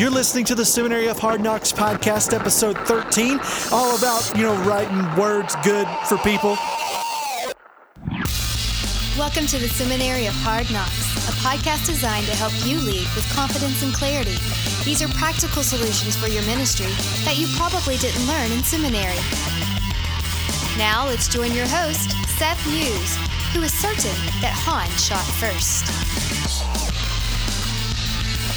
You're listening to the Seminary of Hard Knocks podcast, episode 13, all about, you know, writing words good for people. Welcome to the Seminary of Hard Knocks, a podcast designed to help you lead with confidence and clarity. These are practical solutions for your ministry that you probably didn't learn in seminary. Now let's join your host, Seth Muse, who is certain that Han shot first.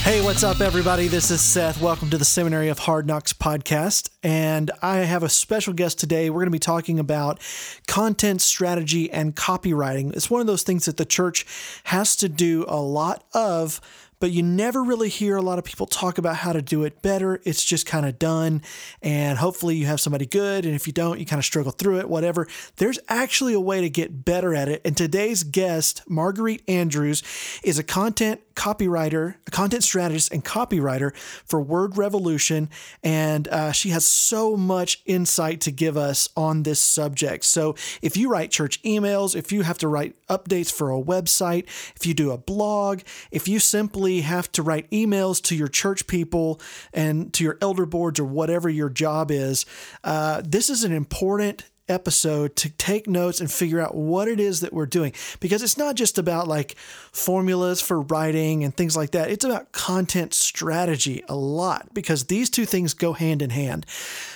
Hey, what's up, everybody? This is Seth. Welcome to the Seminary of Hard Knocks podcast. And I have a special guest today. We're going to be talking about content strategy and copywriting. It's one of those things that the church has to do a lot of but you never really hear a lot of people talk about how to do it better. It's just kind of done. And hopefully you have somebody good. And if you don't, you kind of struggle through it, whatever. There's actually a way to get better at it. And today's guest, Marguerite Andrews, is a content copywriter, a content strategist, and copywriter for Word Revolution. And uh, she has so much insight to give us on this subject. So if you write church emails, if you have to write updates for a website, if you do a blog, if you simply have to write emails to your church people and to your elder boards or whatever your job is, uh, this is an important episode to take notes and figure out what it is that we're doing because it's not just about like formulas for writing and things like that it's about content strategy a lot because these two things go hand in hand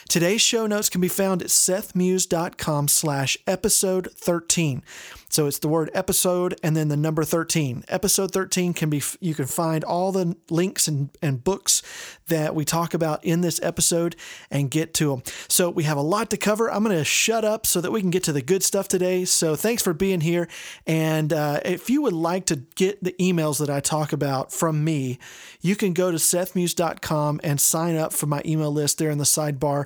today's show notes can be found at sethmuse.com slash episode 13 so it's the word episode and then the number 13. Episode 13 can be, you can find all the links and, and books that we talk about in this episode and get to them. So we have a lot to cover. I'm going to shut up so that we can get to the good stuff today. So thanks for being here. And uh, if you would like to get the emails that I talk about from me, you can go to sethmuse.com and sign up for my email list there in the sidebar.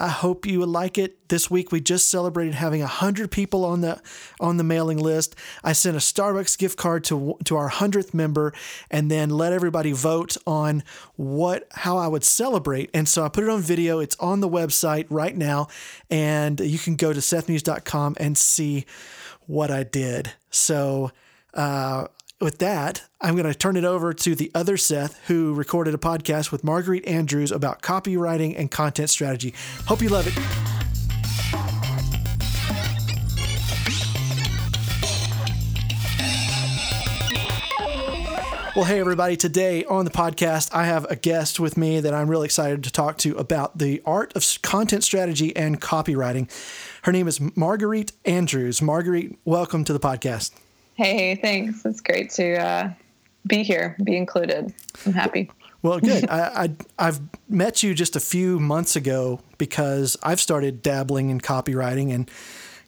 I hope you like it. This week we just celebrated having 100 people on the on the mailing list. I sent a Starbucks gift card to to our 100th member and then let everybody vote on what how I would celebrate. And so I put it on video. It's on the website right now and you can go to sethmuse.com and see what I did. So uh, with that, I'm going to turn it over to the other Seth who recorded a podcast with Marguerite Andrews about copywriting and content strategy. Hope you love it. Well, hey, everybody. Today on the podcast, I have a guest with me that I'm really excited to talk to about the art of content strategy and copywriting. Her name is Marguerite Andrews. Marguerite, welcome to the podcast. Hey, thanks. It's great to uh, be here, be included. I'm happy. Well, good. I, I have met you just a few months ago because I've started dabbling in copywriting and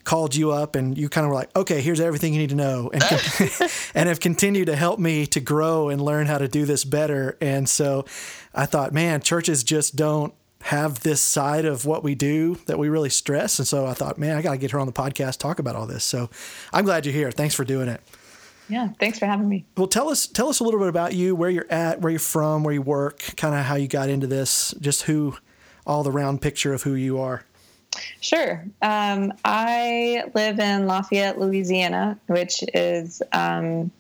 called you up and you kind of were like, okay, here's everything you need to know, and and have continued to help me to grow and learn how to do this better. And so I thought, man, churches just don't have this side of what we do that we really stress. And so I thought, man, I got to get her on the podcast, talk about all this. So I'm glad you're here. Thanks for doing it. Yeah, thanks for having me. Well, tell us tell us a little bit about you, where you're at, where you're from, where you work, kind of how you got into this, just who, all the round picture of who you are. Sure. Um, I live in Lafayette, Louisiana, which is um,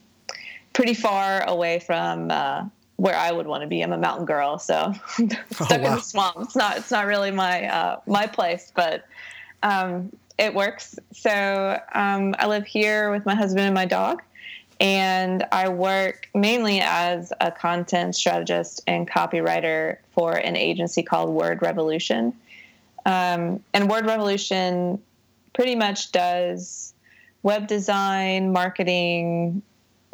pretty far away from uh, where I would want to be. I'm a mountain girl, so stuck oh, wow. in the swamp. It's not it's not really my uh, my place, but um, it works. So um, I live here with my husband and my dog, and I work mainly as a content strategist and copywriter for an agency called Word Revolution. Um, and Word Revolution pretty much does web design, marketing,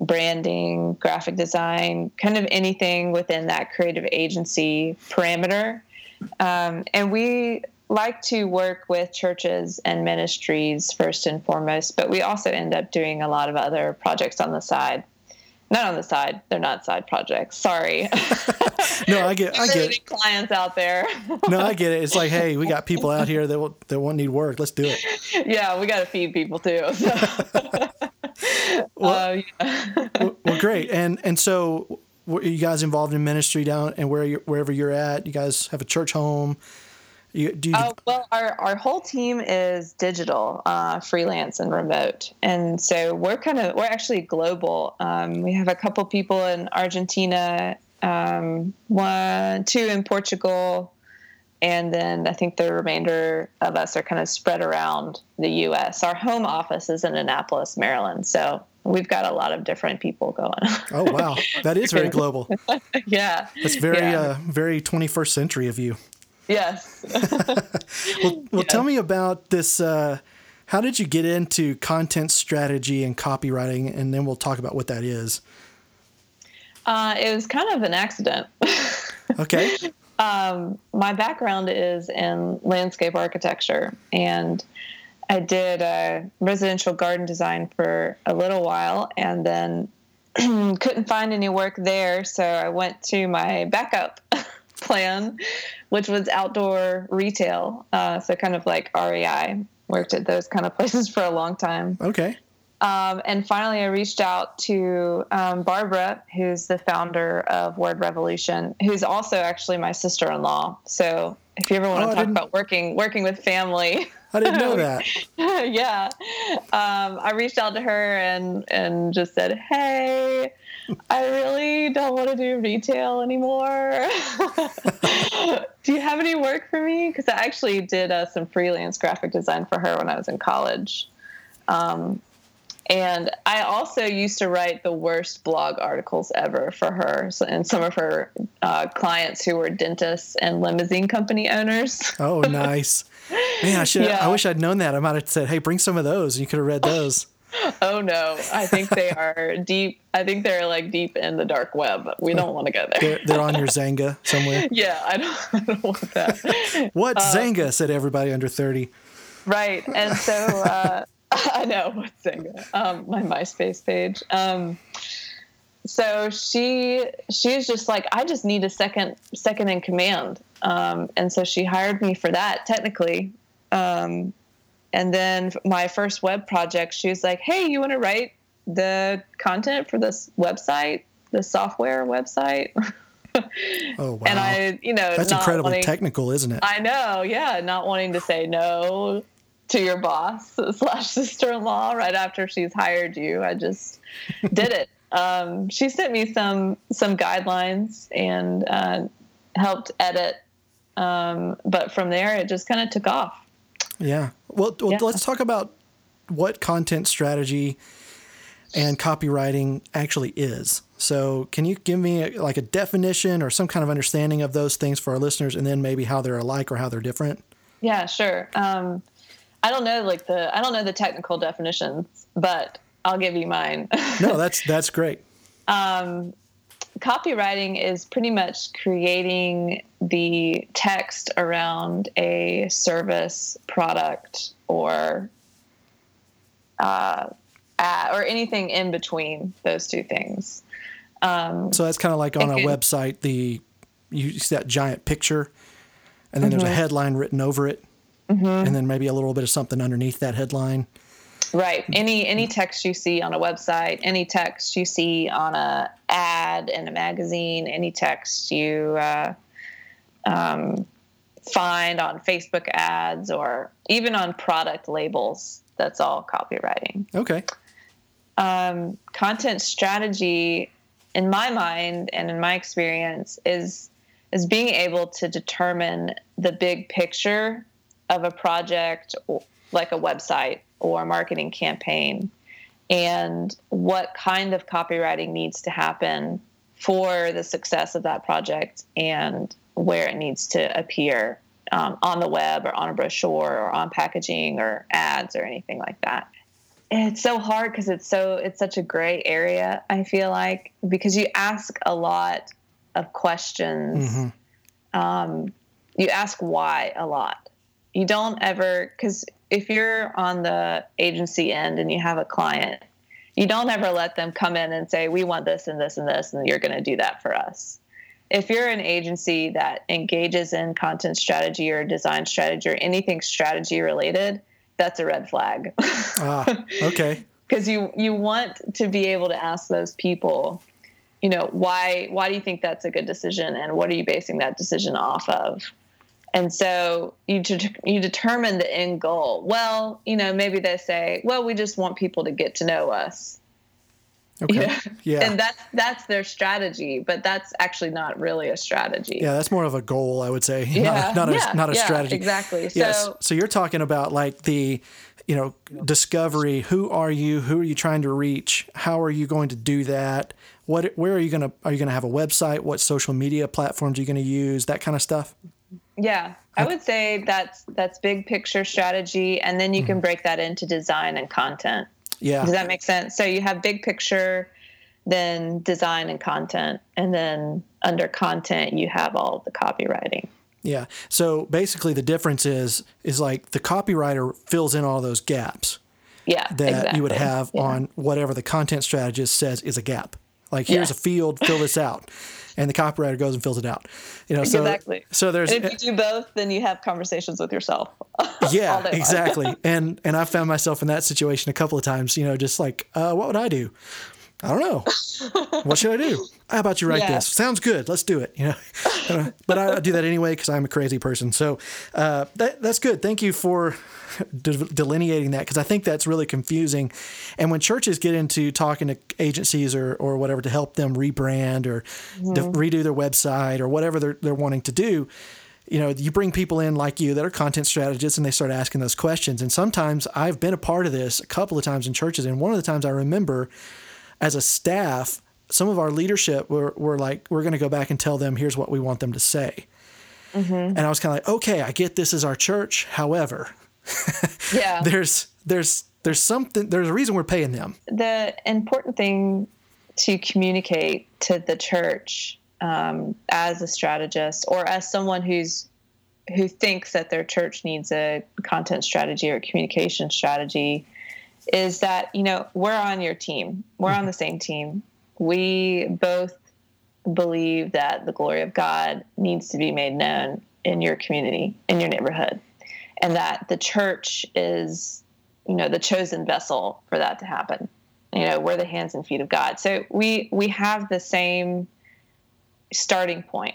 branding, graphic design, kind of anything within that creative agency parameter. Um, and we like to work with churches and ministries first and foremost, but we also end up doing a lot of other projects on the side. Not on the side; they're not side projects. Sorry. no, I get, I get it. clients out there. no, I get it. It's like, hey, we got people out here that will, that won't need work. Let's do it. Yeah, we got to feed people too. So. well, uh, well, great. And and so, are you guys involved in ministry down and where you wherever you're at? You guys have a church home. You, do you... Oh, well, our, our whole team is digital, uh, freelance, and remote, and so we're kind of we're actually global. Um, we have a couple people in Argentina um, one, two in Portugal, and then I think the remainder of us are kind of spread around the U.S. Our home office is in Annapolis, Maryland, so we've got a lot of different people going. oh wow, that is very global. yeah, that's very yeah. uh, very 21st century of you. Yes. well, well yes. tell me about this. Uh, how did you get into content strategy and copywriting, and then we'll talk about what that is. Uh, it was kind of an accident. okay. Um, my background is in landscape architecture, and I did a residential garden design for a little while, and then couldn't find any work there, so I went to my backup plan, which was outdoor retail. Uh, so kind of like REI. Worked at those kind of places for a long time. Okay. Um, and finally, I reached out to um, Barbara, who's the founder of Word Revolution, who's also actually my sister-in-law. So if you ever want oh, to talk about working working with family, I didn't know that. yeah, um, I reached out to her and and just said, "Hey, I really don't want to do retail anymore. do you have any work for me?" Because I actually did uh, some freelance graphic design for her when I was in college. Um, and I also used to write the worst blog articles ever for her and some of her uh, clients who were dentists and limousine company owners. oh, nice. Man, I should. Yeah. I wish I'd known that. I might have said, "Hey, bring some of those." You could have read those. oh no, I think they are deep. I think they're like deep in the dark web. We don't want to go there. They're, they're, on your Xanga somewhere. yeah, I don't, I don't want that. what um, Xanga? Said everybody under thirty. Right, and so. Uh, I know what's Xanga. Um, my MySpace page. Um, so she she's just like I just need a second second in command, um, and so she hired me for that technically. Um, and then my first web project, she was like, "Hey, you want to write the content for this website, the software website?" oh wow! And I, you know, that's incredibly wanting, technical, isn't it? I know, yeah, not wanting to say no to your boss slash sister-in-law right after she's hired you. I just did it. Um, she sent me some some guidelines and uh, helped edit, um, but from there it just kind of took off. Yeah. Well, well yeah. let's talk about what content strategy and copywriting actually is. So, can you give me a, like a definition or some kind of understanding of those things for our listeners, and then maybe how they're alike or how they're different? Yeah, sure. Um, I don't know like the I don't know the technical definitions, but I'll give you mine. no, that's that's great. Um, copywriting is pretty much creating the text around a service, product, or uh, ad, or anything in between those two things. Um, so that's kind of like on a website. The you see that giant picture, and then mm-hmm. there's a mm-hmm. headline written over it mm-hmm. and then maybe a little bit of something underneath that headline. Right. Any any text you see on a website, any text you see on a ad in a magazine, any text you uh, um, find on Facebook ads or even on product labels. That's all copywriting. Okay. Um, content strategy, in my mind and in my experience, is is being able to determine the big picture of a project like a website or a marketing campaign and what kind of copywriting needs to happen for the success of that project and where it needs to appear um, on the web or on a brochure or on packaging or ads or anything like that. It's so hard because it's so it's such a gray area i feel like because you ask a lot of questions. Mm-hmm. um, you ask why a lot you don't ever because if you're on the agency end and you have a client you don't ever let them come in and say we want this and this and this and you're going to do that for us. If you're an agency that engages in content strategy or design strategy or anything strategy related that's a red flag. Ah, okay. Because you you want to be able to ask those people you know why why do you think that's a good decision and what are you basing that decision off of and so you de- you determine the end goal. Well, you know, maybe they say, "Well, we just want people to get to know us." Okay. Yeah. Yeah. And that's that's their strategy, but that's actually not really a strategy. Yeah, that's more of a goal, I would say. Yeah. Not, not a Yeah. not a Yeah, strategy. exactly. Yes. So- So you're talking about like the, you know, discovery. Who are you? Who are you trying to reach? How are you going to do that? What? Where are you gonna? Are you gonna have a website? What social media platforms are you gonna use? That kind of stuff. Yeah, I would say that's that's big picture strategy, and then you can mm-hmm. break that into design and content. Yeah. Does that make sense? So you have big picture, then design and content, and then under content you have all of the copywriting. Yeah. So basically, the difference is is like the copywriter fills in all those gaps Yeah, that you would have Yeah. on whatever the content strategist says is a gap. Like here's Yeah. a field, fill this out, and the copywriter goes and fills it out. You know, so Exactly. so there's And if you do both, then you have conversations with yourself. yeah all day long. exactly and and i found myself in that situation a couple of times you know just like uh, what would i do i don't know. What should i do? How about you write Yeah. this sounds good. Let's do it. You know? But i do that anyway because i'm a crazy person. So uh, that, that's good. Thank you for de- delineating that because i think that's really confusing. And when churches get into talking to agencies or, or whatever to help them rebrand or to redo their website or whatever they're, they're wanting to do you know, you bring people in like you that are content strategists and they start asking those questions. And sometimes I've been a part of this a couple of times in churches. And one of the times I remember as a staff, some of our leadership were, were like, we're going to go back and tell them, here's what we want them to say. And I was kind of like, okay, I get this is our church. However, yeah. there's, there's, there's something, there's a reason we're paying them. the important thing to communicate to the church um, as a strategist or as someone who's who thinks that their church needs a content strategy or communication strategy is that you know we're on your team. We're on the mm-hmm. same team. We both believe that the glory of god needs to be made known in your community in your neighborhood and that the church is you know the chosen vessel for that to happen. You know we're the hands and feet of god. So we we have the same starting point.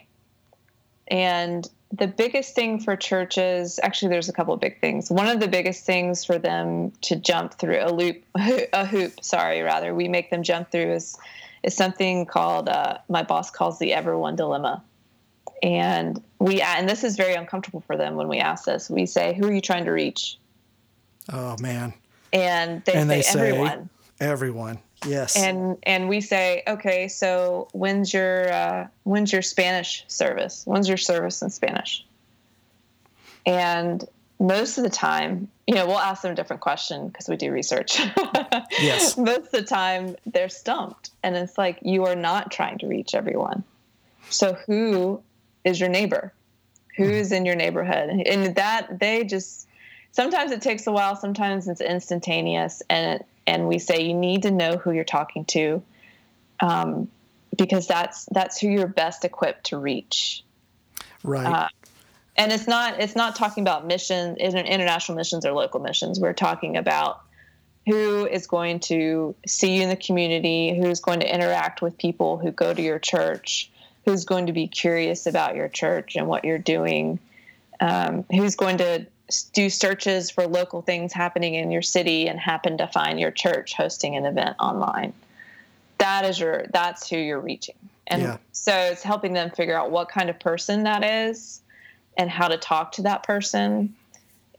And the biggest thing for churches actually there's a couple of big things. One of the biggest things for them to jump through a loop a hoop sorry rather we make them jump through is is something called uh, my boss calls the everyone dilemma. And we and this is very uncomfortable for them when we ask this. We say who are you trying to reach? Oh man. and they And say they say everyone. everyone. Yes. and and we say okay so when's your uh, when's your spanish service? When's your service in spanish? And most of the time you know we'll ask them a different question because we do research. Yes. most of the time they're stumped. And it's like you are not trying to reach everyone. So who is your neighbor? Who is in your neighborhood? And that they just sometimes it takes a while sometimes it's instantaneous and it, and we say you need to know who you're talking to um, because that's that's who you're best equipped to reach right. uh, and it's not it's not talking about mission international missions or local missions we're talking about who is going to see you in the community who's going to interact with people who go to your church who's going to be curious about your church and what you're doing um, who's going to do searches for local things happening in your city and happen to find your church hosting an event online. That is your that's who you're reaching. And Yeah. so it's helping them figure out what kind of person that is and how to talk to that person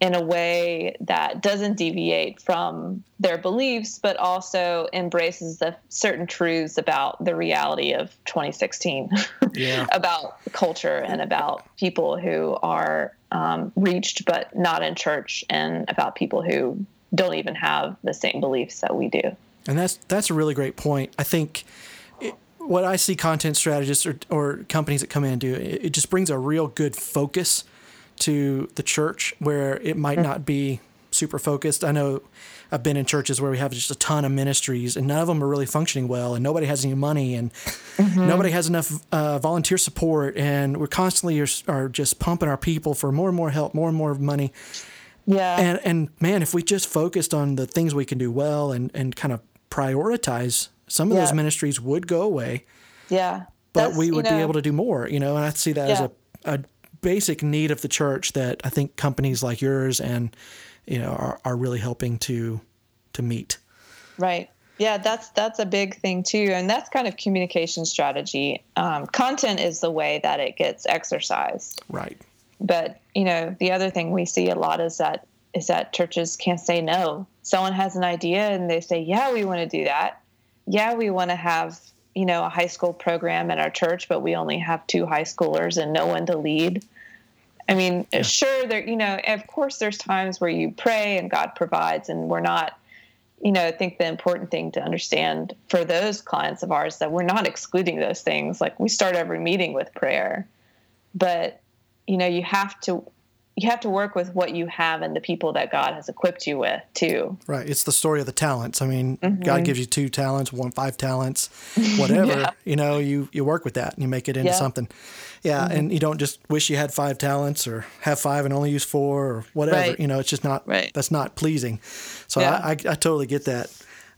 in a way that doesn't deviate from their beliefs but also embraces the certain truths about the reality of 2016 Yeah. about culture and about people who are um, reached but not in church and about people who don't even have the same beliefs that we do And that's that's a really great point. I think it, what I see content strategists or, or companies that come in and do it, it just brings a real good focus to the church where it might not be super focused. I know I've been in churches where we have just a ton of ministries and none of them are really functioning well and nobody has any money and nobody has enough uh, volunteer support and we're constantly are, are just pumping our people for more and more help, more and more money. yeah And and man, if we just focused on the things we can do well and and kind of prioritize, some of those ministries would go away, yeah but That's, we you would be able to do more. You know, and I see that as a, a basic need of the church that I think companies like yours and you know are, are really helping to to meet. Right. Yeah, that's that's a big thing too, and that's kind of communication strategy. Um, content is the way that it gets exercised. Right. But you know, the other thing we see a lot is that is that churches can't say no. Someone has an idea and they say, "Yeah, we want to do that. Yeah, we want to have you know a high school program in our church, but we only have two high schoolers and no one to lead." I mean, yeah. sure, there you know, of course, there's times where you pray and God provides, and we're not you know, I think the important thing to understand for those clients of ours that we're not excluding those things. Like we start every meeting with prayer, but you know, you have to you have to work with what you have and the people that God has equipped you with too. Right. It's the story of the talents. I mean, mm-hmm. God gives you two talents, one five talents, whatever. yeah. You know, you you work with that and you make it into yeah. something. Yeah, mm-hmm. and you don't just wish you had five talents or have five and only use four or whatever. Right. You know, it's just not right. that's not pleasing. So yeah. I, I, I totally get that.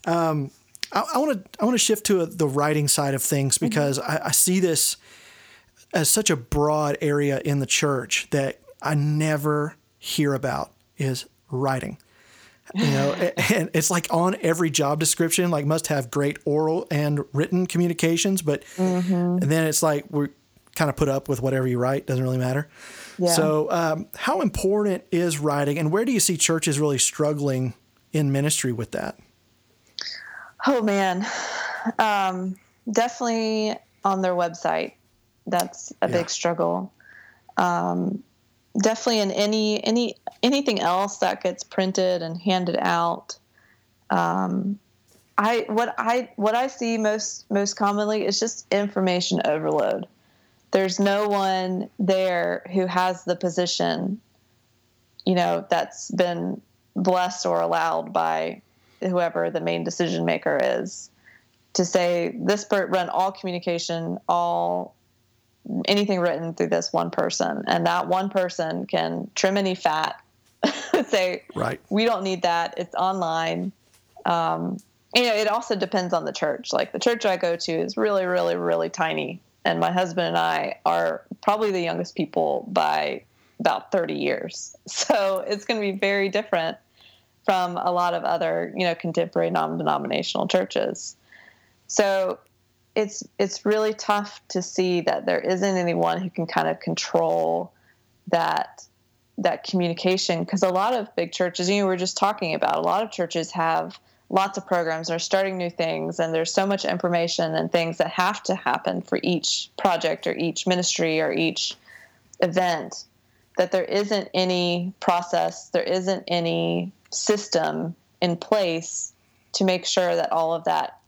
Um, I want to I want to shift to a, the writing side of things mm-hmm. because mm-hmm. I, I see this as such a broad area in the church that I never hear about is writing. You know, and it's like on every job description, like must have great oral and written communications, but mm-hmm. and then it's like we're kind of put up with whatever you write, doesn't really matter. Yeah. So, um, how important is writing, and where do you see churches really struggling in ministry with that? Oh man, um, definitely on their website. That's a yeah. big struggle. Um, definitely in any any anything else that gets printed and handed out. Um, I what I what I see most most commonly is just information overload. There's no one there who has the position, you know, that's been blessed or allowed by whoever the main decision maker is to say this part run all communication, all anything written through this one person, and that one person can trim any fat. say, right, we don't need that. It's online. Um, you know, it also depends on the church. Like the church I go to is really, really, really tiny, and my husband and I are probably the youngest people by about 30 years. So it's going to be very different from a lot of other, you know, contemporary non-denominational churches. So it's it's really tough to see that there isn't anyone who can kind of control that that communication. Because a lot of big churches you know we were just talking about a lot of churches have lots of programs are starting new things and there's so much information and things that have to happen for each project or each ministry or each event that there isn't any process there isn't any system in place to make sure that all of that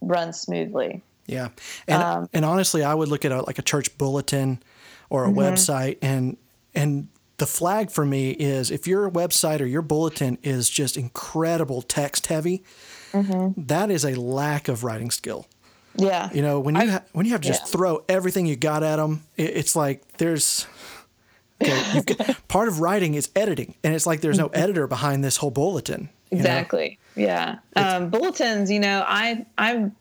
runs smoothly yeah, and um, and honestly, I would look at a, like a church bulletin or a mm-hmm. website, and and the flag for me is if your website or your bulletin is just incredible text heavy, mm-hmm. that is a lack of writing skill. Yeah, you know when you ha- when you have to just yeah. throw everything you got at them, it, it's like there's. Okay, got, part of writing is editing, and it's like there's no editor behind this whole bulletin. Exactly. Know? Yeah. Um, bulletins. You know, I I'm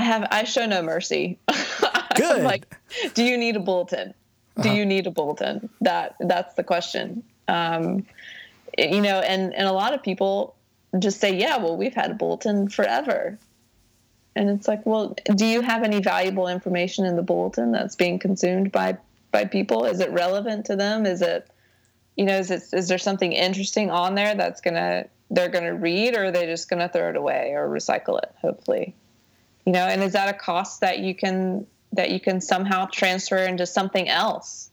I have I show no mercy. Good. like, do you need a bulletin? Do uh-huh. you need a bulletin? That that's the question. Um, you know, and and a lot of people just say, yeah, well, we've had a bulletin forever. And it's like, well, do you have any valuable information in the bulletin that's being consumed by by people? Is it relevant to them? Is it, you know, is it is there something interesting on there that's gonna they're gonna read, or are they just gonna throw it away or recycle it? Hopefully you know and is that a cost that you can that you can somehow transfer into something else?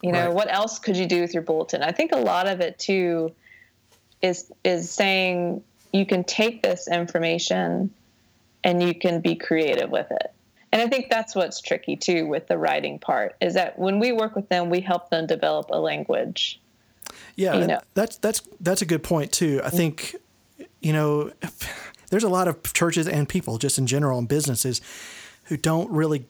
You know right. what else could you do with your bulletin? I think a lot of it too is is saying you can take this information and you can be creative with it. And i think that's what's tricky too with the writing part is that when we work with them we help them develop a language. Yeah you know? that's that's that's a good point too. I think you know there's a lot of churches and people just in general and businesses who don't really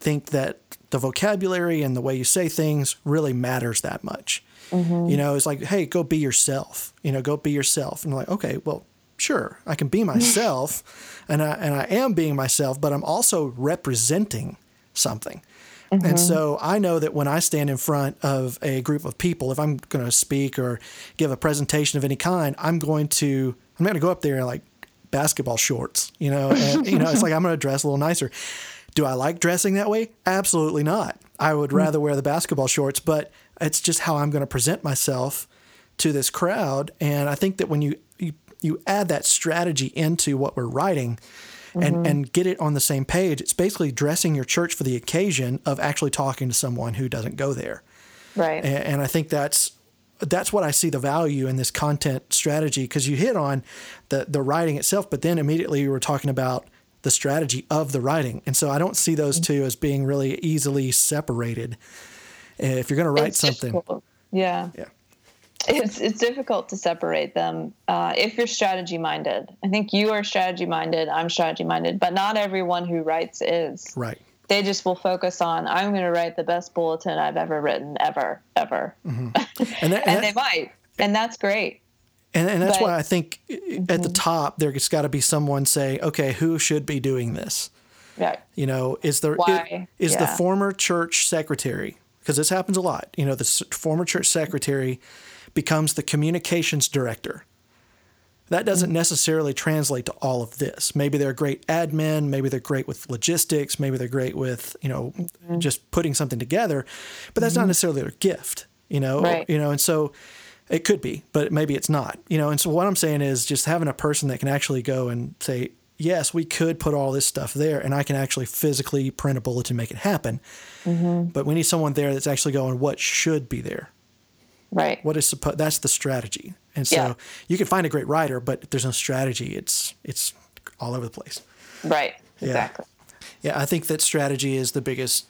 think that the vocabulary and the way you say things really matters that much. Mm-hmm. You know, it's like, hey, go be yourself. You know, go be yourself. And I'm like, okay, well, sure, I can be myself, and I and I am being myself, but I'm also representing something. Mm-hmm. And so I know that when I stand in front of a group of people, if I'm going to speak or give a presentation of any kind, I'm going to I'm not going to go up there and like basketball shorts, you know, and, you know, it's like I'm going to dress a little nicer. Do I like dressing that way? Absolutely not. I would hmm. rather wear the basketball shorts, but it's just how I'm going to present myself to this crowd. And I think that when you you, you add that strategy into what we're writing and, mm-hmm. and get it on the same page, it's basically dressing your church for the occasion of actually talking to someone who doesn't go there. Right. And, and I think that's that's what I see the value in this content strategy because you hit on the the writing itself, but then immediately you were talking about the strategy of the writing, and so I don't see those two as being really easily separated. If you're going to write It's something, difficult. Yeah. yeah, It's it's difficult to separate them uh, if you're strategy minded. I think you are strategy minded. I'm strategy minded, but not everyone who writes is. right, They just will focus on I'm going to write the best bulletin I've ever written, ever, ever, mm-hmm. and that, and, and they might, and that's great. and, and that's but- why I think at the mm-hmm. top there's got to be someone saying, okay, who should be doing this? Right. You know, is there Why? is the Yeah. former church secretary because this happens a lot. You know, the former church secretary becomes the communications director. That doesn't necessarily translate to all of this. Maybe they're great admin, maybe they're great with logistics, maybe they're great with, you know, mm-hmm. just putting something together, but that's not mm-hmm. necessarily their gift, you know, Right. you know, and so it could be, but maybe it's not, you know. And so what I'm saying is just having a person that can actually go and say, yes, we could put all this stuff there, and I can actually physically print a bulletin, and make it happen. Mm-hmm. But we need someone there that's actually going, what should be there? Right. What is supposed? That's the strategy. And so Yeah. you can find a great writer, but if there's no strategy, it's it's all over the place. Right. Exactly. Yeah, I think that strategy is the biggest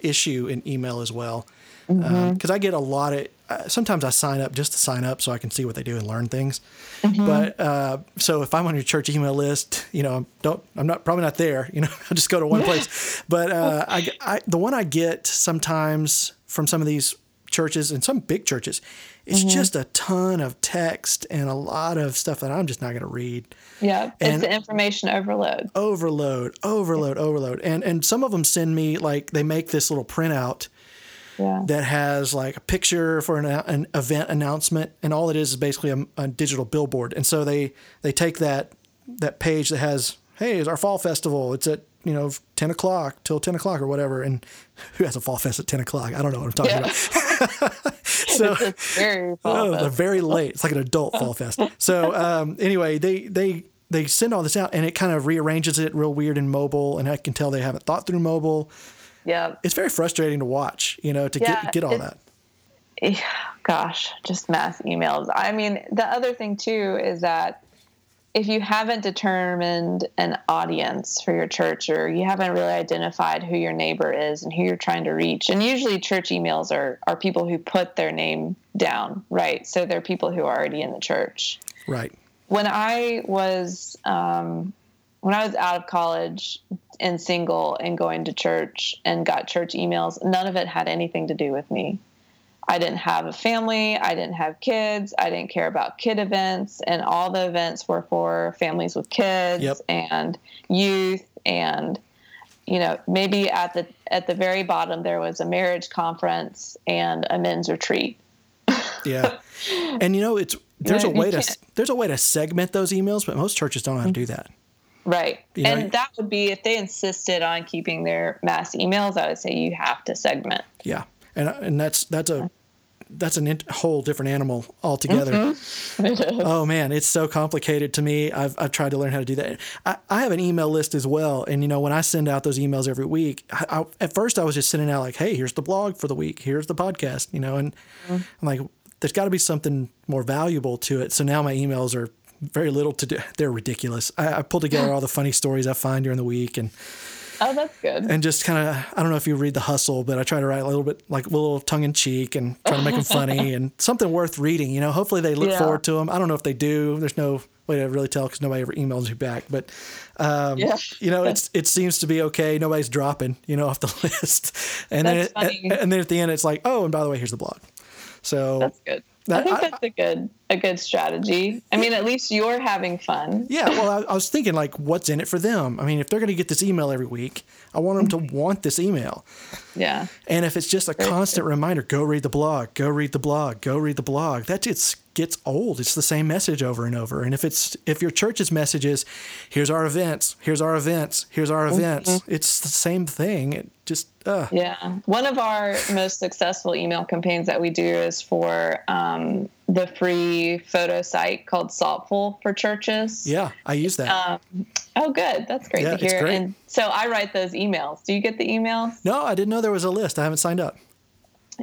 issue in email as well. Because Mm-hmm. I get a lot of, uh, sometimes I sign up just to sign up so I can see what they do and learn things. Mm-hmm. But uh, so if I'm on your church email list, you know, don't I'm not probably not there. You know, I'll just go to one place. But uh, I, I the one I get sometimes from some of these churches and some big churches, it's Mm-hmm. just a ton of text and a lot of stuff that I'm just not going to read Yeah. And- it's the information overload. overload, overload, overload. And and some of them send me like they make this little printout Yeah. that has like a picture for an, an event announcement, and all it is is basically a, a digital billboard. And so they they take that that page that has, hey, it's our fall festival. It's at you know ten o'clock till ten o'clock or whatever. And who has a fall fest at ten o'clock? I don't know what I'm talking Yeah. about. so very Oh, they're very late. It's like an adult fall fest. So um, anyway, they they they send all this out, and it kind of rearranges it real weird in mobile, and I can tell they haven't thought through mobile. yeah. It's very frustrating to watch, you know, to Yeah, get get all that. gosh, just mass emails. I mean, the other thing too is that if you haven't determined an audience for your church or you haven't really identified who your neighbor is and who you're trying to reach, and usually church emails are, are people who put their name down, right? So they're people who are already in the church. Right. When I was um, when I was out of college and single and going to church and got church emails, none of it had anything to do with me. I didn't have a family. I didn't have kids. I didn't care about kid events. And all the events were for families with kids Yep. and youth. And, you know, maybe at the, at the very bottom, there was a marriage conference and a men's retreat. Yeah. and you know, it's there's a way to there's a way to segment those emails, but most churches don't know how to do mm-hmm. that. Right. You know, and that would be if they insisted on keeping their mass emails, I would say you have to segment. Yeah. And and that's that's a that's a int- whole different animal altogether. Mm-hmm. Oh man, it's so complicated to me. I've, I've tried to learn how to do that. I, I have an email list as well, and you know when I send out those emails every week, I, I, at first I was just sending out like, "Hey, here's the blog for the week. Here's the podcast," you know, and mm-hmm. I'm like, "There's got to be something more valuable to it." So now my emails are very little to do. They're ridiculous. I, I pull together all the funny stories I find during the week, and Oh, that's good. and just kind of I don't know if you read the hustle, but I try to write a little bit like a little tongue in cheek and try to make them funny and something worth reading. You know, hopefully they look Yeah. forward to them. I don't know if they do. There's no way to really tell because nobody ever emails me back. But um, Yeah. you know, it's it seems to be okay. Nobody's dropping you know off the list, and That's then and, and then at the end it's like, oh, and by the way, here's the blog. So That's good. I think that's a good a good strategy. I mean, at least you're having fun. Yeah. Well, I, I was thinking like, what's in it for them? I mean, if they're going to get this email every week, I want them to Mm-hmm. want this email. Yeah. And if it's just a constant reminder, go read the blog, go read the blog, go read the blog, that just gets old. It's the same message over and over. And if it's if your church's message is, here's our events, here's our events, here's our events, it's the same thing. It just uh Yeah. One of our most successful email campaigns that we do is for um, the free photo site called Saltful for churches. yeah, I use that. Um, oh, good. That's great Yeah, to hear. And so I write those emails. Do you get the emails? no, I didn't know there was a list. I haven't signed up.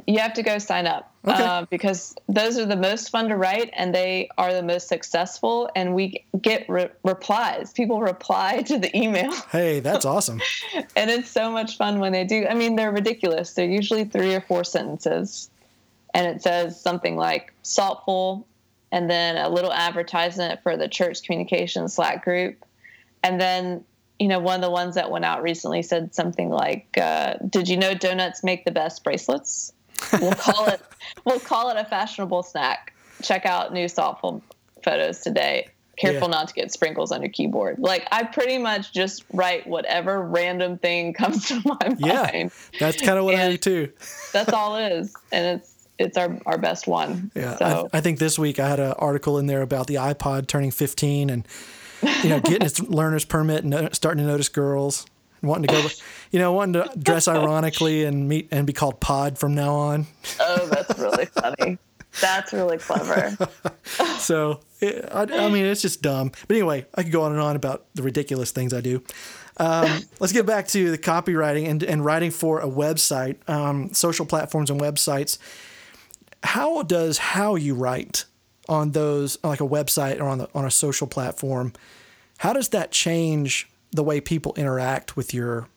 You have to go sign up Okay. uh, because those are the most fun to write and they are the most successful. And we get re- replies. People reply to the email. Hey, that's awesome. and it's so much fun when they do. I mean, they're ridiculous. They're usually three or four sentences, and it says something like "saltful," and then a little advertisement for the church communication Slack group, and then you know one of the ones that went out recently said something like, uh, "Did you know donuts make the best bracelets? We'll call it we'll call it a fashionable snack. Check out new saltful photos today." Careful Yeah. not to get sprinkles on your keyboard. Like I pretty much just write whatever random thing comes to my mind. Yeah. That's kind of what I do too. That's all it is, and it's it's our our best one. Yeah, So I, I think this week I had an article in there about the iPod turning 15 and you know getting its learner's permit and no- starting to notice girls, wanting to go, you know, wanting to dress ironically and meet and be called Pod from now on. oh, that's really funny. That's really clever. So it, I, I mean, it's just dumb. But anyway, I could go on and on about the ridiculous things I do. Um, let's get back to the copywriting and, and writing for a website, um, social platforms and websites. How does how you write on those, like a website or on the on a social platform, how does that change the way people interact with your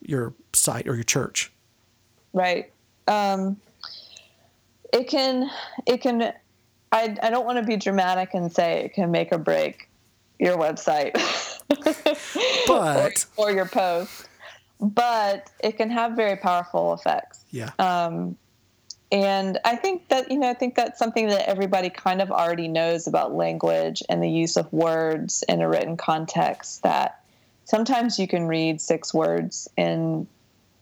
your site or your church? right. Um, it can it can. I I don't want to be dramatic and say it can make or break your website. But or, or your post, but it can have very powerful effects. yeah, Um, and I think that, you know, I think that's something that everybody kind of already knows about language and the use of words in a written context. That sometimes you can read six words and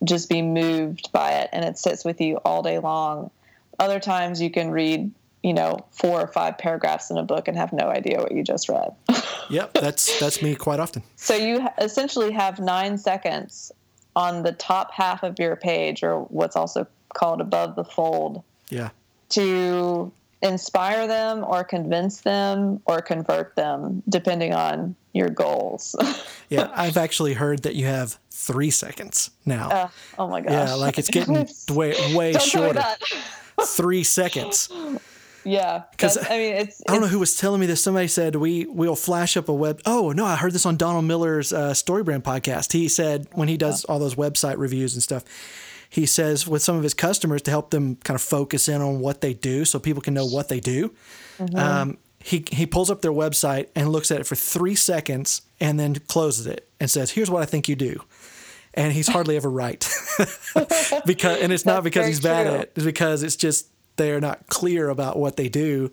just be moved by it and it sits with you all day long. Other times you can read, you know, four or five paragraphs in a book and have no idea what you just read. yep, that's that's me quite often. So you essentially have nine seconds on the top half of your page, or what's also called above the fold, Yeah, to inspire them or convince them or convert them, depending on your goals. yeah. I've actually heard that you have three seconds now. Uh, oh my gosh. Yeah, like it's getting way way Don't shorter. Three seconds. Yeah, because I mean, it's. I don't know who was telling me this. Somebody said we we'll flash up a web. Oh no, I heard this on Donald Miller's uh, Storybrand podcast. He said when he does all those website reviews and stuff, he says with some of his customers to help them kind of focus in on what they do, so people can know what they do. Mm-hmm. Um, he he pulls up their website and looks at it for three seconds and then closes it and says, "Here's what I think you do." And he's hardly ever right, because and it's not because he's bad at it. It's because it's just they're not clear about what they do.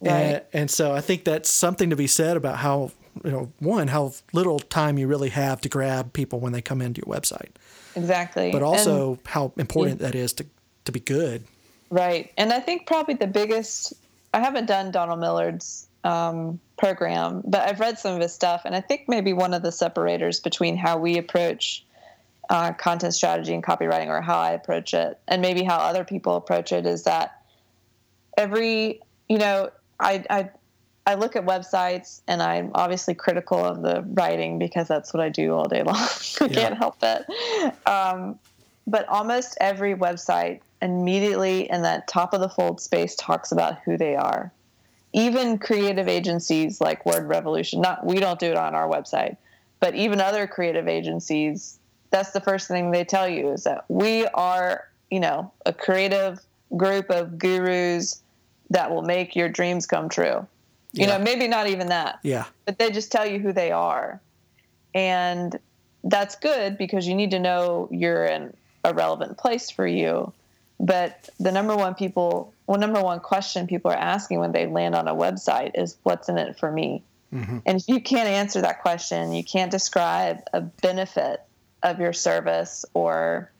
And, Right. and so I think that's something to be said about how, you know, one, how little time you really have to grab people when they come into your website, exactly. but And- also how important that is to, to be good. Right. And I think probably the biggest, I haven't done Donald Miller's um, program, but I've read some of his stuff. And I think maybe one of the separators between how we approach uh, content strategy and copywriting, or how I approach it, and maybe how other people approach it, is that every, you know, I, I, I look at websites and I'm obviously critical of the writing because that's what I do all day long. I can't help it. Um, but almost every website immediately in that top of the fold space talks about who they are. Even creative agencies like Word Revolution, not we don't do it on our website, but even other creative agencies, that's the first thing they tell you is that we are, you know, a creative group of gurus that will make your dreams come true. You Yeah. know, maybe not even that Yeah. but they just tell you who they are. And that's good because you need to know you're in a relevant place for you. but the number one people, well, number one question people are asking when they land on a website is, "What's in it for me?" Mm-hmm. And if you can't answer that question, you can't describe a benefit of your service or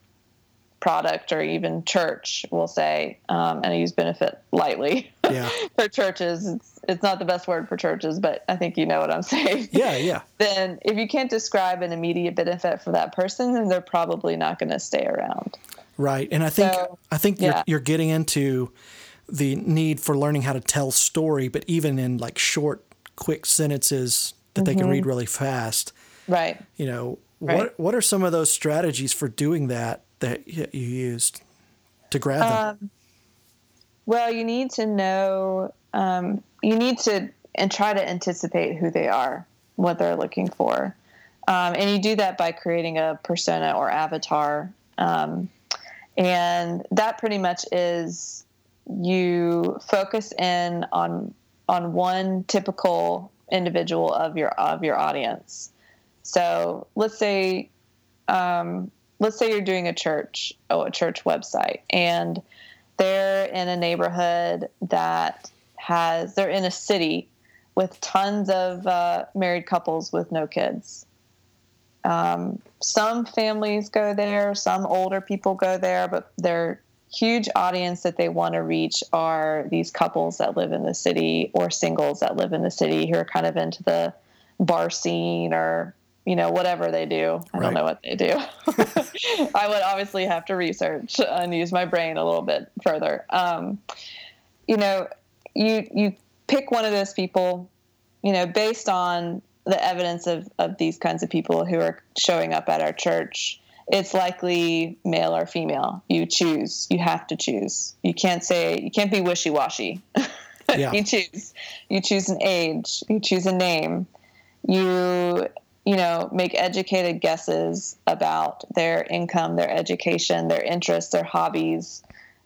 product or even church we'll say um, and i use benefit lightly yeah. for churches it's, it's not the best word for churches but i think you know what i'm saying yeah yeah then if you can't describe an immediate benefit for that person then they're probably not going to stay around right and i think so, i think yeah. you're, you're getting into the need for learning how to tell story but even in like short quick sentences that mm-hmm. they can read mm-hmm. really fast right you know right. what what are some of those strategies for doing that that you used to grab them? Um, well, you need to know, um, you need to and try to anticipate who they are, what they're looking for. Um, and you do that by creating a persona or avatar. Um, and that pretty much is you focus in on on one typical individual of your of your audience. So let's say um, let's say you're doing a church, oh, a church website, and they're in a neighborhood that has, they're in a city with tons of uh, married couples with no kids. Um, some families go there, some older people go there, but their huge audience that they want to reach are these couples that live in the city or singles that live in the city who are kind of into the bar scene or you know, whatever they do. I right. don't know what they do. I would obviously have to research and use my brain a little bit further. Um, you know, you you pick one of those people, you know, based on the evidence of, of these kinds of people who are showing up at our church. It's likely male or female. You choose. You have to choose. You can't say you can't be wishy washy. Yeah. you choose. You choose an age. You choose a name. You you know, make educated guesses about their income, their education, their interests, their hobbies,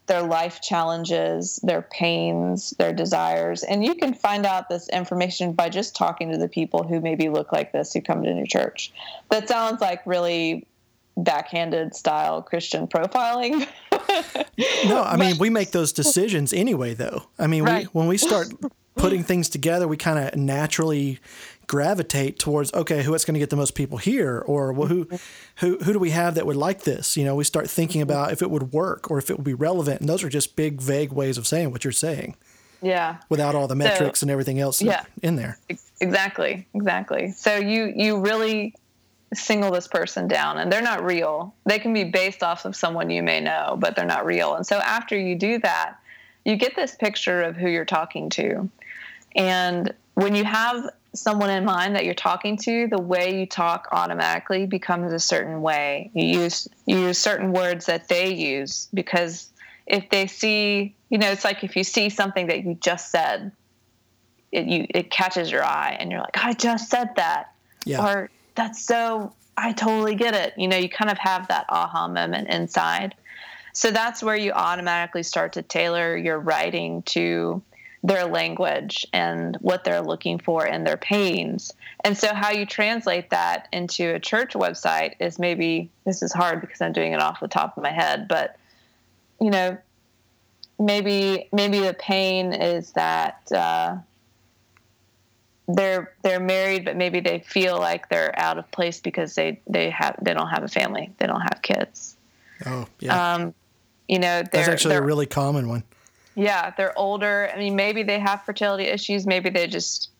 their life challenges, their pains, their desires. And you can find out this information by just talking to the people who maybe look like this who come to your church. That sounds like really backhanded style Christian profiling. no, I mean, we make those decisions anyway, though. I mean, right. we, when we start putting things together, we kind of naturally gravitate towards okay who is going to get the most people here? Or well, who who who do we have that would like this? You know we start thinking mm-hmm. about if it would work or if it would be relevant and those are just big vague ways of saying what you're saying. Yeah. Without all the metrics so, and everything else yeah, in there. Exactly exactly. So you you really single this person down and they're not real. They can be based off of someone you may know but they're not real. And so after you do that you get this picture of who you're talking to and when you have someone in mind that you're talking to, the way you talk automatically becomes a certain way. You use you use certain words that they use because if they see, you know, it's like if you see something that you just said, it you it catches your eye and you're like, I just said that. Yeah. Or that's so I totally get it. You know, you kind of have that aha moment inside. So that's where you automatically start to tailor your writing to their language and what they're looking for and their pains. And so, how you translate that into a church website is maybe this is hard because I'm doing it off the top of my head, but you know, maybe maybe the pain is that uh, they're they're married, but maybe they feel like they're out of place because they they have they don't have a family, they don't have kids. Oh yeah. Um, you know, that's actually a really common one. Yeah, they're older. I mean, maybe they have fertility issues. Maybe they just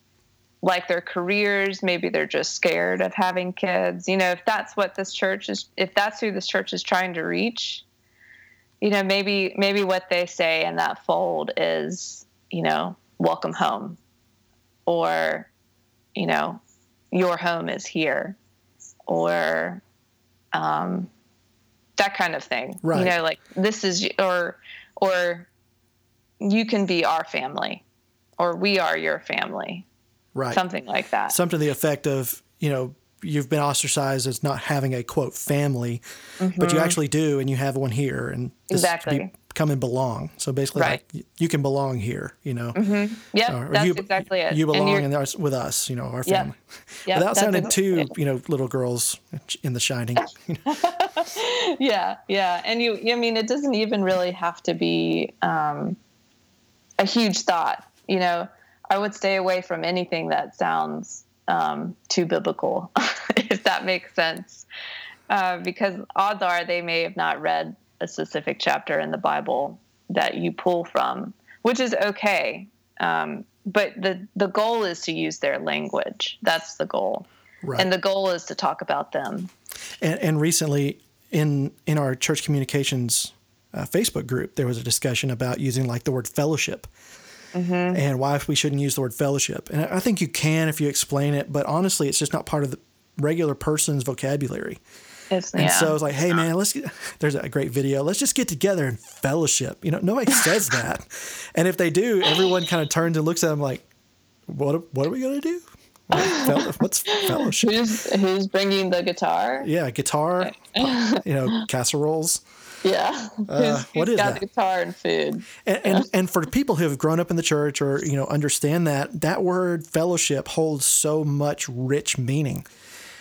like their careers. Maybe they're just scared of having kids. You know, if that's what this church is, if that's who this church is trying to reach, you know, maybe maybe what they say in that fold is, you know, welcome home, or, you know, your home is here, or, um, that kind of thing. Right. You know, like this is or or you can be our family or we are your family. Right. Something like that. Something to the effect of, you know, you've been ostracized as not having a quote family, mm-hmm. but you mm-hmm. actually do and you have one here and exactly. come and belong. So basically, Right. like, you can belong here, you know. Yep, Or that's you, exactly it. You belong you're- in with us, you know, our family. Yep, Without that's sounding too, it. you know, little girls in The Shining. yeah yeah and you i mean it doesn't even really have to be um, a huge thought you know i would stay away from anything that sounds um, too biblical if that makes sense. Uh, because odds are they may have not read a specific chapter in the bible that you pull from which is okay. Um, but the the goal is to use their language. That's the goal. Right. and the goal is to talk about them. And, and recently, in in our church communications uh, Facebook group, there was a discussion about using like the word fellowship and why we shouldn't use the word fellowship. And I I think you can if you explain it, but honestly, it's just not part of the regular person's vocabulary. it's, And yeah. so it's like, hey man, let's get, there's a great video. Let's just get together and fellowship. You know, nobody says that. And if they do, everyone kind of turns and looks at them like, what what are we gonna do? What's fellowship? Who's who's bringing the guitar? Yeah, guitar, you know, casseroles. Yeah. Uh, who's, what who's is got that? guitar and food? And, and and for people who have grown up in the church or you know understand that that word fellowship holds so much rich meaning.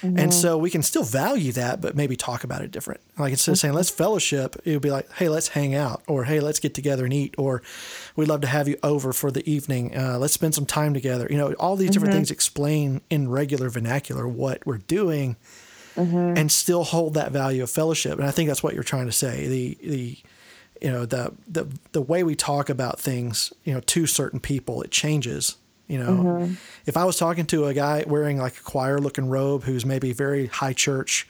And so we can still value that, but maybe talk about it different. Like instead of saying let's fellowship, it would be like, hey, let's hang out, or hey, let's get together and eat, or we'd love to have you over for the evening. Uh, let's spend some time together. You know, all these different things explain in regular vernacular what we're doing, Mm-hmm. and still hold that value of fellowship. And I think that's what you're trying to say. The the you know the the the way we talk about things you know to certain people it changes you know mm-hmm. if i was talking to a guy wearing like a choir looking robe who's maybe very high church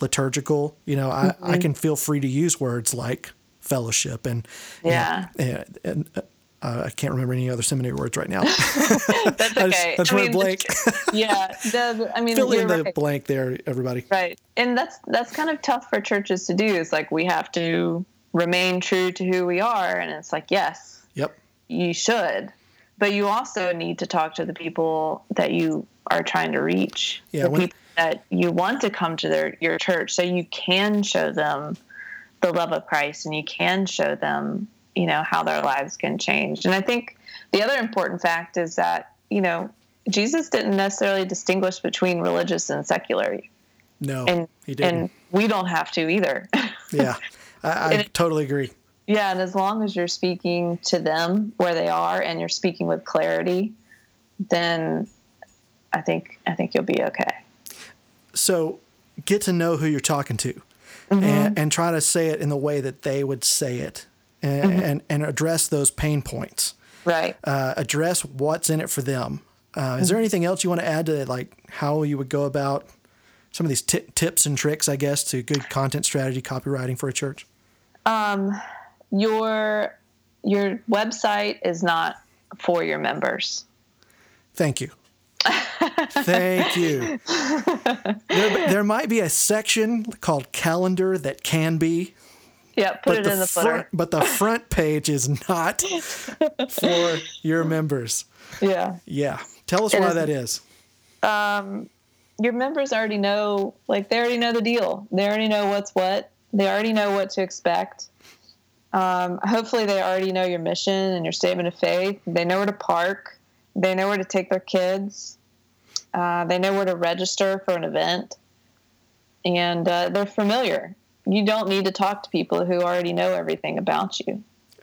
liturgical you know i i mm-hmm. can feel free to use words like fellowship and Yeah. and, and uh, uh, i can't remember any other seminary words right now That's i okay. I just I went mean, blank yeah. The, I mean, fill in the right. blank there everybody Right. And that's that's kind of tough for churches to do. Is like we have to remain true to who we are, and it's like yes, yep you should, but you also need to talk to the people that you are trying to reach. Yeah, the when- people that you want to come to their your church, so you can show them the love of Christ, and you can show them, you know, how their lives can change. And I think the other important fact is that you know Jesus didn't necessarily distinguish between religious and secular, no and he didn't and we don't have to either. yeah i, I and- totally agree Yeah, and as long as you're speaking to them where they are and you're speaking with clarity, then I think I think you'll be okay. so get to know who you're talking to mm-hmm. and, and try to say it in the way that they would say it and, and, and address those pain points. Right. uh, address what's in it for them. Uh, is there anything else you want to add to like how you would go about some of these ti tips and tricks i guess to good content strategy copywriting for a church? Your your website is not for your members. thank you. Thank you. There, there might be a section called calendar that can be Yeah, put it in the footer. front, but the front page is not for your members. Yeah. Yeah, tell us It why is- that is. Your members already know like they already know the deal. They already know what's what. They already know what to expect. Um, hopefully they already know your mission and your statement of faith. They know where to park. They know where to take their kids. Uh, they know where to register for an event. And uh, they're familiar. You don't need to talk to people who already know everything about you.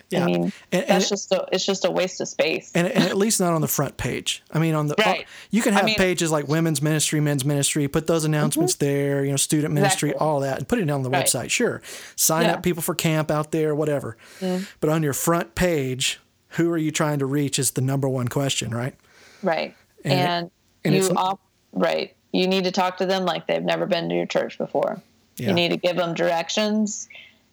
Yeah, I mean, and, and, that's just a, it's just a waste of space. and, and at least not on the front page. I mean, on the Right. Oh, you can I have mean- pages like women's ministry, men's ministry. Put those mm-hmm. announcements there. You know, student ministry, Exactly. all that, and put it on the Right. website. Sure, sign Yeah. up people for camp out there, whatever. Mm-hmm. But on your front page, who are you trying to reach is the number one question, right? Right. And it- And, and you it's- op- right. You need to talk to them like they've never been to your church before. Yeah. You need to give them directions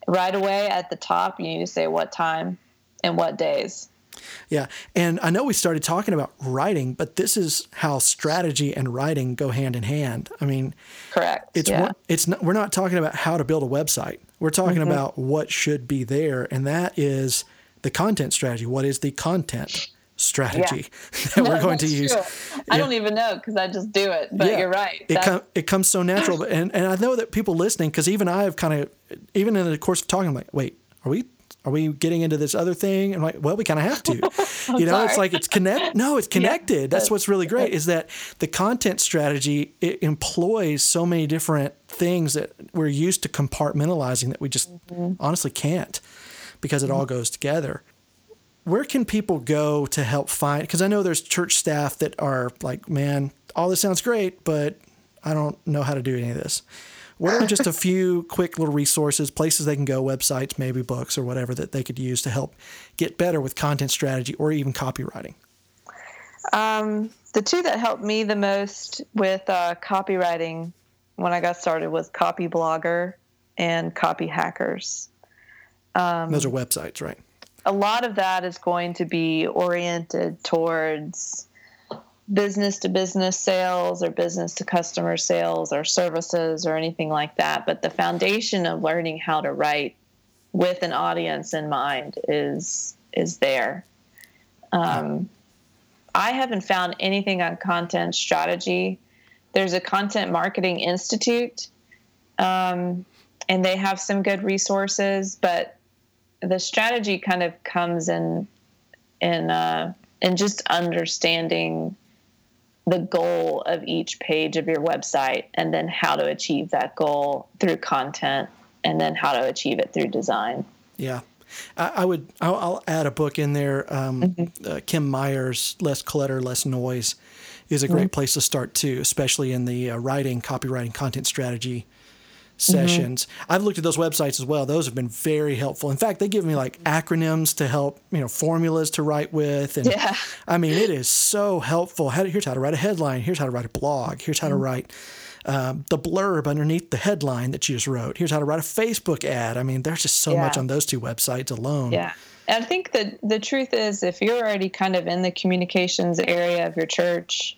right away at the top. You need to say what time and what days. Yeah. And I know we started talking about writing, but this is how strategy and writing go hand in hand. I mean, Correct. it's yeah. it's not, we're not talking about how to build a website. We're talking Mm-hmm. about what should be there, and that is the content strategy. What is the content strategy that we're going to use? true. I Yeah. don't even know because I just do it. But Yeah. you're right. It, com- it comes so natural, and and I know that people listening, because even I have kind of, even in the course of talking, I'm like, wait, are we are we getting into this other thing? And I'm like, well, we kind of have to. you know, sorry. it's like it's connect. No, it's connected. That's what's really great is that the content strategy it employs so many different things that we're used to compartmentalizing that we just mm-hmm. honestly can't because it all mm-hmm. goes together. Where can people go to help find? Because I know there's church staff that are like, man, all this sounds great, but I don't know how to do any of this. What are just a few quick little resources, places they can go, websites, maybe books or whatever that they could use to help get better with content strategy or even copywriting? Um, the two that helped me the most with uh, copywriting when I got started was Copyblogger and Copyhackers. Um, Those are websites, right? A lot of that is going to be oriented towards business to business sales or business to customer sales or services or anything like that. But the foundation of learning how to write with an audience in mind is is there. Um, I haven't found anything on content strategy. There's a content marketing institute, um, and they have some good resources, but the strategy kind of comes in in uh, in just understanding the goal of each page of your website and then how to achieve that goal through content and then how to achieve it through design Yeah. I, I would, I'll, I'll add a book in there. Um, uh, Kem Meyer's, Less Clutter, Less Noise is a great place to start too, especially in the uh, writing, copywriting, content strategy sessions. I've looked at those websites as well. Those have been very helpful. In fact, they give me like acronyms to help, you know, formulas to write with. And Yeah. I mean, it is so helpful. How to, here's how to write a headline. Here's how to write a blog. Here's how to write um, the blurb underneath the headline that you just wrote. Here's how to write a Facebook ad. I mean, there's just so much on those two websites alone. Yeah. And I think that the truth is, if you're already kind of in the communications area of your church,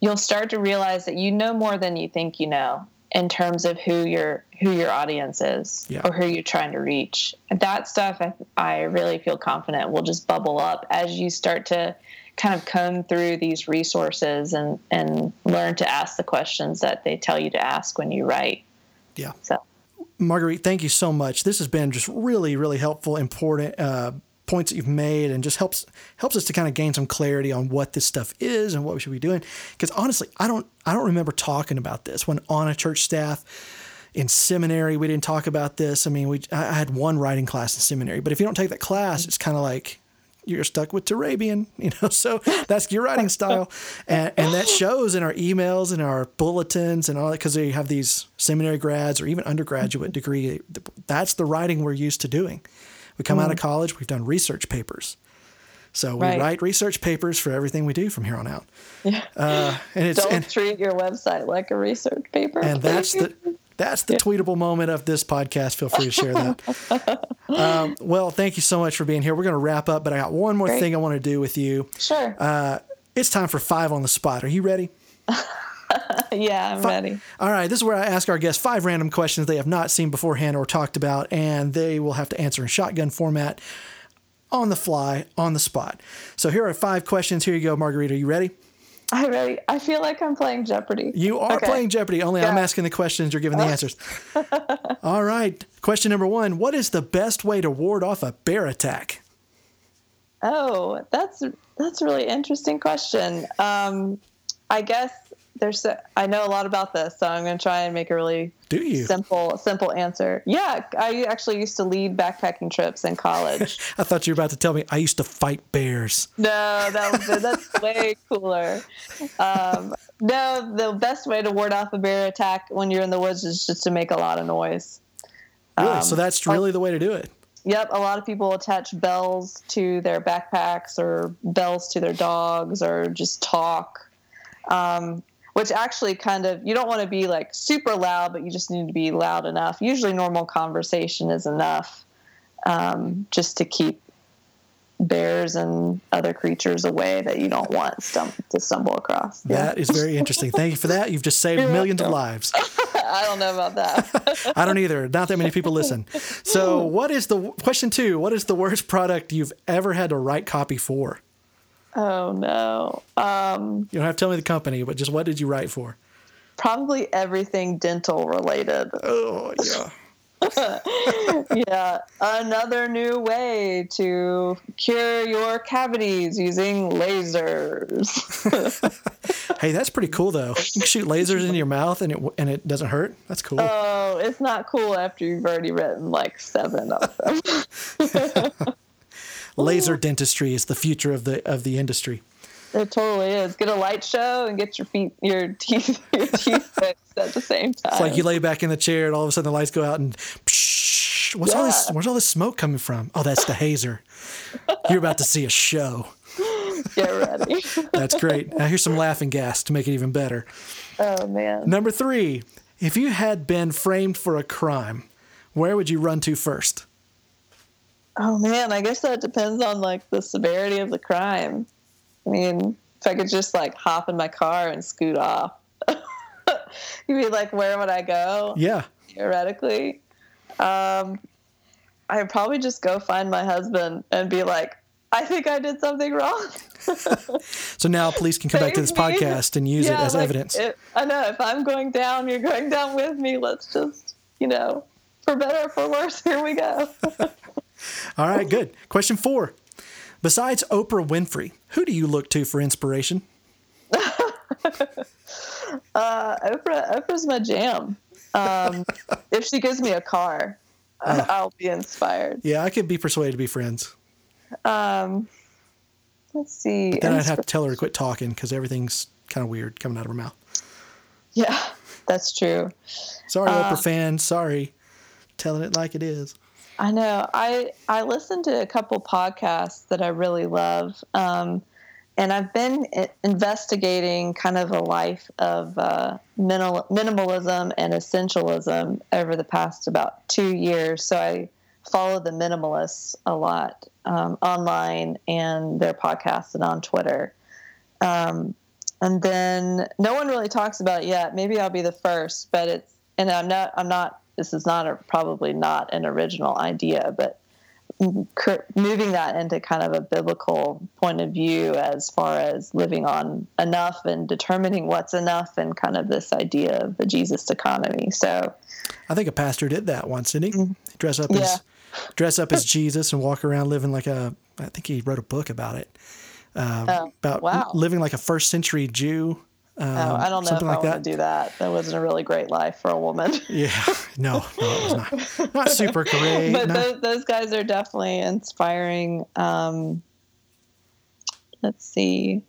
you'll start to realize that you know more than you think you know in terms of who your who your audience is Yeah. or who you're trying to reach. That stuff, I, I really feel confident will just bubble up as you start to kind of comb through these resources and and learn to ask the questions that they tell you to ask when you write. Yeah. So. Marguerite, thank you so much. This has been just really, really helpful, important uh, points that you've made, and just helps helps us to kind of gain some clarity on what this stuff is and what we should be doing. Because honestly, I don't I don't remember talking about this when on a church staff. In seminary, we didn't talk about this. I mean, we I had one writing class in seminary, but if you don't take that class, it's kind of like you're stuck with Turabian, you know. So that's your writing style, and, and that shows in our emails and our bulletins and all that because we have these seminary grads or even undergraduate mm-hmm. degree. That's the writing we're used to doing. We come out of college, we've done research papers, so we Right. write research papers for everything we do from here on out. Uh, and it's Don't and, treat your website like a research paper. and that's the that's the tweetable moment of this podcast. Feel free to share that. um, well, thank you so much for being here. We're going to wrap up, but I got one more Great. thing I want to do with you. sure. Uh, it's time for five on the spot. Are you ready? yeah, I'm ready. All right, this is where I ask our guests five random questions they have not seen beforehand or talked about, and they will have to answer in shotgun format on the fly, on the spot. So here are five questions. Here you go, Margarita. Are you ready? I'm ready. I feel like I'm playing Jeopardy. You are Okay. playing Jeopardy, only I'm asking the questions, you're giving the answers. All right. Question number one What is the best way to ward off a bear attack? Oh, that's that's a really interesting question. Um, I guess there's a, I know a lot about this, so I'm going to try and make a really Do you? simple simple answer. Yeah, I actually used to lead backpacking trips in college. I thought you were about to tell me I used to fight bears. no, that was, that's way cooler. Um, no, the best way to ward off a bear attack when you're in the woods is just to make a lot of noise. Really? so that's really the way to do it. Yep, a lot of people attach bells to their backpacks or bells to their dogs or just talk. Um, which actually kind of, you don't want to be like super loud, but you just need to be loud enough. Usually, normal conversation is enough um, just to keep bears and other creatures away that you don't want stum- to stumble across. Yeah. That is very interesting. Thank you for that. You've just saved You're millions of lives. I don't know about that. I don't either. Not that many people listen. So, what is the question two? What is the worst product you've ever had to write copy for? Oh, no. Um, You don't have to tell me the company, but just what did you write for? probably everything dental related. Oh, yeah. yeah, another new way to cure your cavities using lasers. hey, that's pretty cool though. You shoot lasers in your mouth and it and it doesn't hurt. That's cool. Oh, it's not cool after you've already written like seven of them. Laser dentistry is the future of the of the industry. It totally is. Get a light show and get your feet, your teeth, your teeth fixed at the same time. It's like you lay back in the chair and all of a sudden the lights go out and psh, what's all this? Where's all this smoke coming from? Oh, that's the hazer. You're about to see a show. Get ready. That's great. Now here's some laughing gas to make it even better. oh man. Number three, if you had been framed for a crime, where would you run to first? Oh man, I guess that depends on like the severity of the crime. I mean, if I could just like hop in my car and scoot off, you'd be like, where would I go? Yeah. Theoretically, um, I'd probably just go find my husband and be like, I think I did something wrong. So now police can come back to this me. podcast and use it as like, evidence. it- I know if I'm going down, you're going down with me. Let's just, you know, for better or for worse, here we go. All right, good. Question four. Besides Oprah Winfrey, who do you look to for inspiration? Uh, Oprah, Oprah's my jam. Um, if she gives me a car, Uh. I'll be inspired. Yeah, I could be persuaded to be friends. Um, let's see. Then I'd have to tell her to quit talking because everything's kind of weird coming out of her mouth. Yeah, that's true. Sorry, Uh. Oprah fans. Sorry. Telling it like it is. I know. I I listened to a couple podcasts that I really love, um, and I've been investigating kind of a life of uh, minimal, minimalism and essentialism over the past about two years. So I follow the minimalists a lot um, online and their podcasts and on Twitter. Um, and then no one really talks about it yet. Maybe I'll be the first, but it's and I'm not. I'm not. This is not a, probably not an original idea, but moving that into kind of a biblical point of view as far as living on enough and determining what's enough and kind of this idea of the Jesus economy. So I think a pastor did that once, didn't he? Dress up as. Yeah. dress up as Jesus and walk around living like a. I think he wrote a book about it. Um, Oh, about wow. living like a first century Jew. Um, oh, I don't know if I like want that. to do that. That wasn't a really great life for a woman. Yeah, no, no, it was not. Not super great. but not- those, those guys are definitely inspiring. Um, let's see.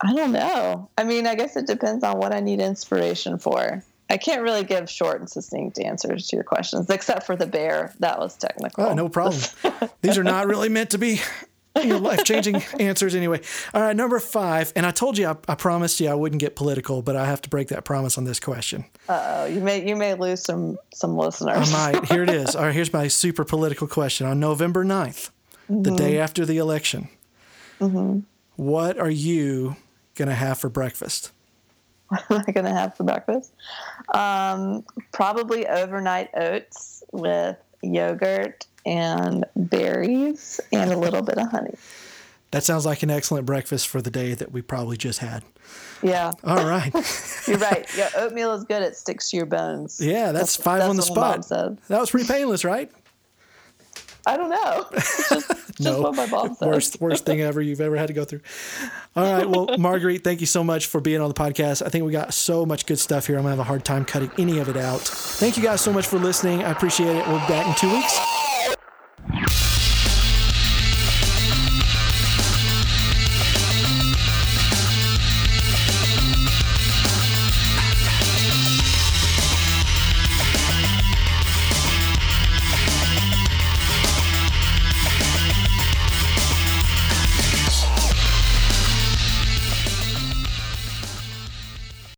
I don't know. I mean, I guess it depends on what I need inspiration for. I can't really give short and succinct answers to your questions, except for the bear. That was technical. Oh, no problem. These are not really meant to be you know, life changing answers anyway. All right, number five. And I told you, I, I promised you I wouldn't get political, but I have to break that promise on this question. Uh-oh, you may you may lose some some listeners. I might. Here it is. All right, here's my super political question. On November 9th, the day after the election, what are you going to have for breakfast? What am I going to have for breakfast? Um, probably overnight oats with yogurt and berries and a little bit of honey. That sounds like an excellent breakfast for the day that we probably just had. Yeah, All right. you're right. Yeah, oatmeal is good. It sticks to your bones. Yeah, that's, five that's on the what my mom spot. That was pretty painless, right? I don't know. Just, just No. what my mom said. worst worst thing ever you've ever had to go through. All right, well, Marguerite, thank you so much for being on the podcast. I think we got so much good stuff here. I'm gonna have a hard time cutting any of it out. Thank you guys so much for listening. I appreciate it. We'll be back in two weeks you